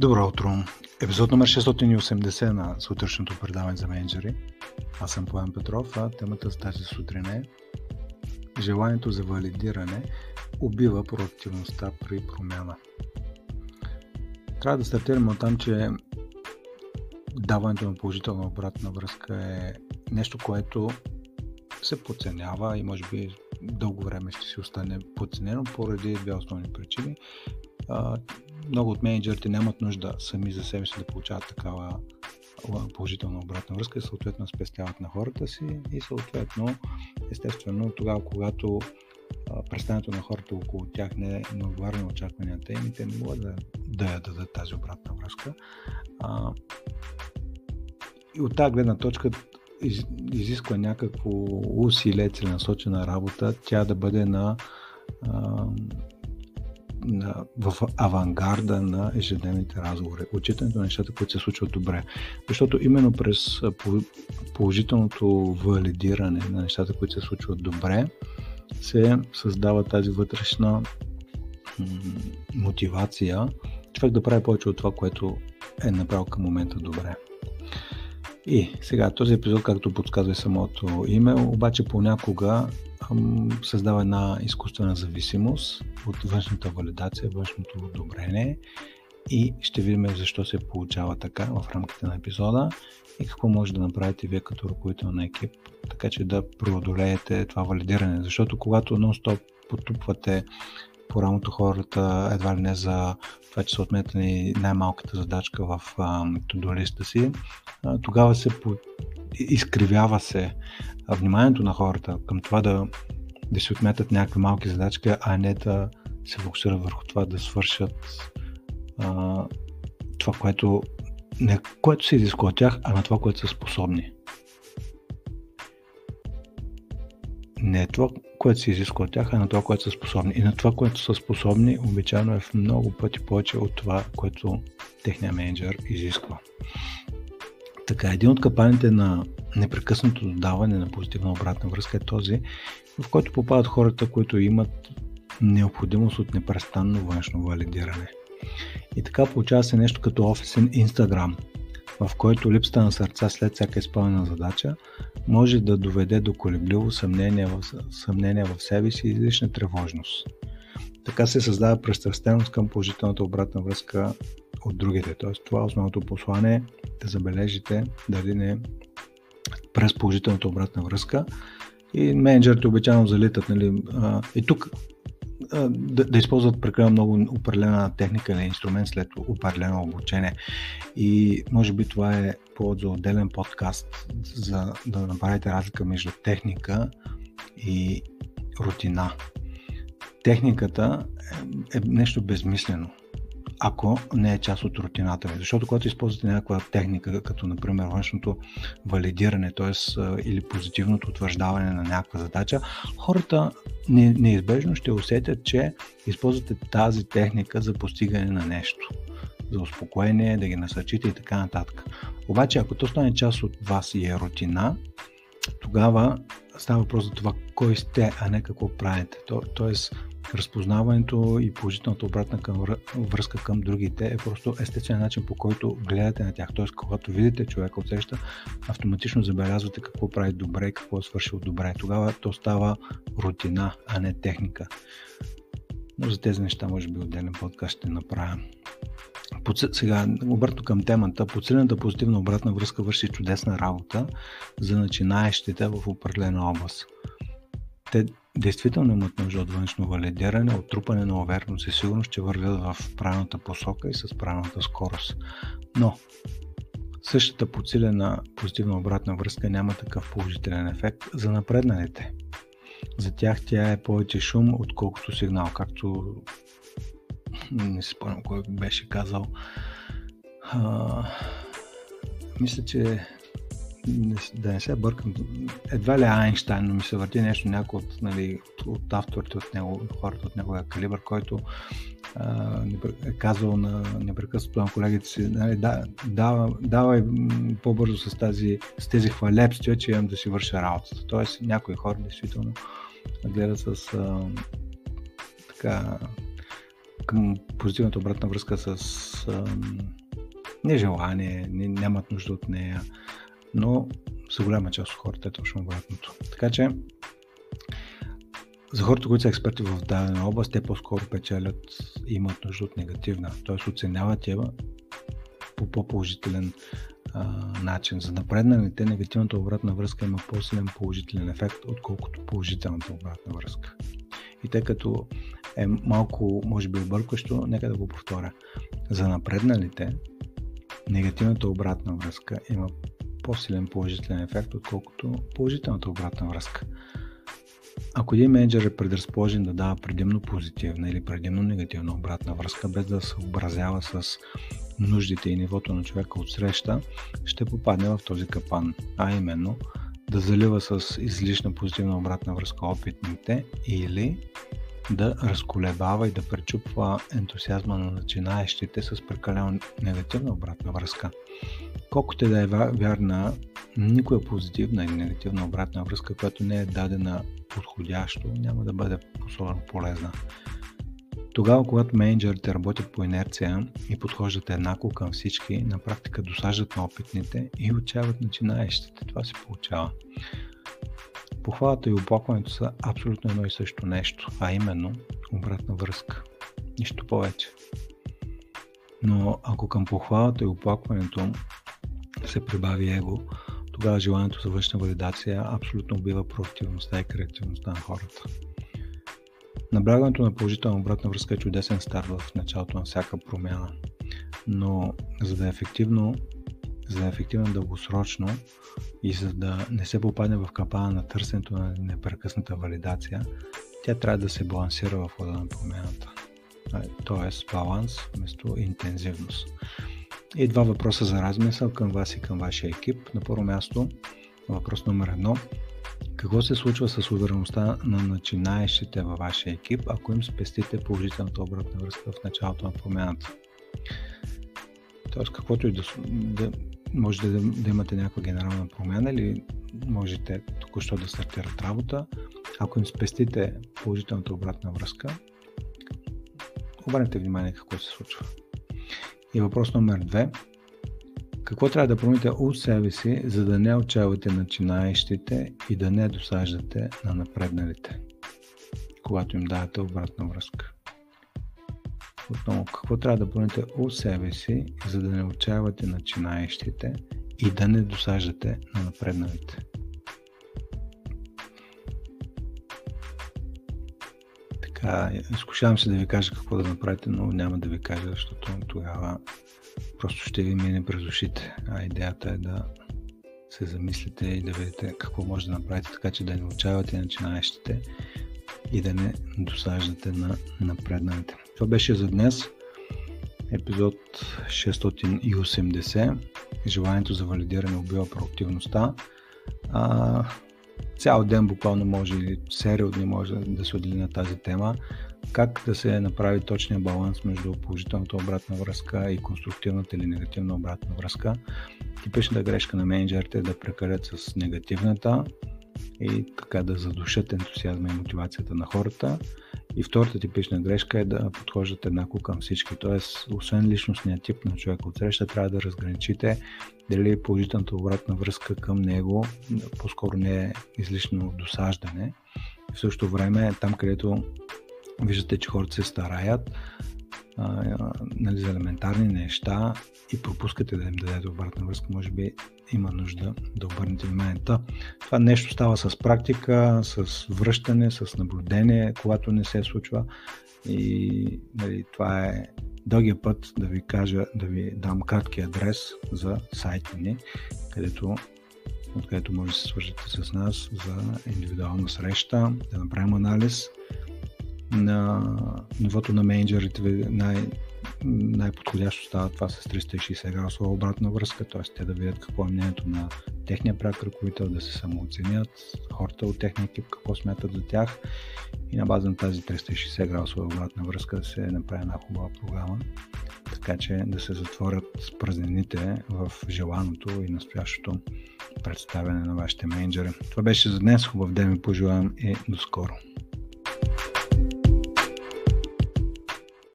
Добро утро! Епизод номер 680 на сутрешното предаване за менеджери. Аз съм Поян Петров, а темата за тази сутрин е Желанието за валидиране убива проактивността при промяна. Трябва да стартираме от там, че даването на положителна обратна връзка е нещо, което се подценява и може би дълго време ще си остане подценено поради две основни причини много от менеджерите нямат нужда сами за себе си да получават такава положителна обратна връзка и съответно спестяват на хората си и съответно, естествено, тогава, когато представянето на хората около тях не, не отговаря на очакванията им и те не могат да, да я дадат тази обратна връзка. А, и от тази гледна точка из, изисква някакво усилие, целенасочена работа, тя да бъде на а, на, в авангарда на ежедневните разговори. Отчитането на нещата, които се случват добре. Защото именно през положителното валидиране на нещата, които се случват добре, се създава тази вътрешна мотивация човек да прави повече от това, което е направил към момента добре. И сега този епизод, както подсказва и самото име, обаче понякога създава една изкуствена зависимост от външната валидация, външното одобрение и ще видим защо се получава така в рамките на епизода и какво може да направите вие като ръководител на екип, така че да преодолеете това валидиране. Защото когато нон-стоп потупвате по рамото хората едва ли не за това, че са отметени най-малката задачка в тодолиста си, тогава се по... изкривява се вниманието на хората към това да, да си отметат някакви малки задачки, а не да се фокусират върху това да свършат а, това, което не което се изисква от тях, а на това, което са способни. Не е това, което се изисква от тях, а на това, което са способни. И на това, което са способни, обичайно е в много пъти повече от това, което техният менеджер изисква. Така, един от капаните на непрекъснато даване на позитивна обратна връзка е този, в който попадат хората, които имат необходимост от непрестанно външно валидиране. И така получава се нещо като офисен Instagram, в който липсата на сърца след всяка изпълнена задача може да доведе до колебливо съмнение в, съмнение в себе си и излишна тревожност. Така се създава престрастеност към положителната обратна връзка от другите. Тоест, това е основното послание да забележите дали не през положителната обратна връзка и менеджерите обичайно залитат. Нали, а, и тук да, да използват прекалено много определена техника или инструмент след определено обучение. И може би това е повод за отделен подкаст, за да направите разлика между техника и рутина. Техниката е, е нещо безмислено ако не е част от рутината ви. Защото когато използвате някаква техника, като например външното валидиране, т.е. или позитивното утвърждаване на някаква задача, хората неизбежно ще усетят, че използвате тази техника за постигане на нещо за успокоение, да ги насърчите и така нататък. Обаче, ако то стане част от вас и е рутина, тогава става въпрос за това кой сте, а не какво правите. То, тоест, разпознаването и положителната обратна към, връзка към другите е просто естествен начин по който гледате на тях. Тоест, когато видите човека от среща, автоматично забелязвате какво прави добре и какво е свършил добре. Тогава то става рутина, а не техника. Но за тези неща може би отделен подкаст ще направя. Сега, обратно към темата, подсилената позитивна обратна връзка върши чудесна работа за начинаещите в определена област. Те действително имат нужда от външно валидиране, от трупане на увереност и сигурност, че вървят в правилната посока и с правилната скорост. Но същата подсилена позитивна обратна връзка няма такъв положителен ефект за напредналите. За тях тя е повече шум, отколкото сигнал, както не си спомням кой беше казал. А, мисля, че не, да не се бъркам, едва ли Айнштайн, но ми се върти нещо някой от, нали, от, от авторите от него, хората от неговия калибър, който а, е казал на непрекъснато на колегите си, нали, да, да, давай по-бързо с, тази, с тези хвалебствия, че имам да си върша работата. Тоест някои хора действително гледат с а, така към позитивната обратна връзка с а, нежелание, не, нямат нужда от нея, но за голяма част от хората е точно обратното. Така че за хората, които са експерти в дадена област, те по-скоро печелят и имат нужда от негативна. Т.е. оценяват я по по-положителен а, начин. За напредналите негативната обратна връзка има по-силен положителен ефект, отколкото положителната обратна връзка. И тъй като е малко, може би, объркващо, нека да го повторя. За напредналите негативната обратна връзка има по-силен положителен ефект, отколкото положителната обратна връзка. Ако един менеджер е предразположен да дава предимно позитивна или предимно негативна обратна връзка, без да се образява с нуждите и нивото на човека от среща, ще попадне в този капан, а именно да залива с излишна позитивна обратна връзка опитните или да разколебава и да пречупва ентусиазма на начинаещите с прекалено негативна обратна връзка. Колкото да е вярна, никоя позитивна или негативна обратна връзка, която не е дадена подходящо, няма да бъде особено полезна. Тогава, когато менеджерите работят по инерция и подхождат еднакво към всички, на практика досаждат на опитните и отчаяват начинаещите. Това се получава. Похвалата и оплакването са абсолютно едно и също нещо, а именно обратна връзка. Нищо повече. Но ако към похвалата и оплакването се прибави его, тогава желанието за външна валидация абсолютно убива проактивността и креативността на хората. Наблягането на положителна обратна връзка е чудесен старт в началото на всяка промяна, но за да е ефективно, за да е ефективно дългосрочно и за да не се попадне в капана на търсенето на непрекъсната валидация, тя трябва да се балансира в хода на промяната. Тоест баланс вместо интензивност. И два въпроса за размисъл към вас и към вашия екип. На първо място, въпрос номер едно. Какво се случва с увереността на начинаещите във вашия екип, ако им спестите положителната обратна връзка в началото на промяната? Тоест, каквото и да, да може да, да имате някаква генерална промяна или можете току-що да стартират работа, ако им спестите положителната обратна връзка, обърнете внимание какво се случва. И въпрос номер две. Какво трябва да промените от себе си, за да не отчаявате начинаещите и да не досаждате на напредналите, когато им давате обратна връзка? Отново, какво трябва да промените от себе си, за да не отчаявате начинаещите и да не досаждате на напредналите? Така, изкушавам се да ви кажа какво да направите, но няма да ви кажа, защото тогава просто ще ви мине през ушите. А идеята е да се замислите и да видите какво може да направите, така че да не отчаявате начинаещите и да не досаждате на напредналите. Това беше за днес. Епизод 680. Желанието за валидиране убива проактивността. А, цял ден буквално може или серия от дни може да се отдели на тази тема. Как да се направи точния баланс между положителната обратна връзка и конструктивната или негативна обратна връзка. Типичната грешка на менеджерите е да прекалят с негативната и така да задушат ентусиазма и мотивацията на хората и втората типична грешка е да подхождате еднакво към всички. Тоест, освен личностния тип на човека от среща, трябва да разграничите дали положителната обратна връзка към него по-скоро не е излишно досаждане. В същото време, там където виждате, че хората се стараят, а, нали, за елементарни неща и пропускате да им дадете обратна връзка, може би има нужда да обърнете внимание. Това нещо става с практика, с връщане, с наблюдение, когато не се случва. И нали, това е дългия път да ви кажа, да ви дам кратки адрес за сайта ни, където откъдето може да се свържете с нас за индивидуална среща, да направим анализ на нивото на менеджерите, най- най-подходящо става това с 360 градусова обратна връзка, т.е. те да видят какво е мнението на техния прак ръководител, да се самооценят, хората от техния екип какво смятат за тях и на база на тази 360 градусова обратна връзка да се направи една хубава програма, така че да се затворят празнините в желаното и настоящото представяне на вашите менеджери. Това беше за днес. Хубав ден ви пожелавам и до скоро.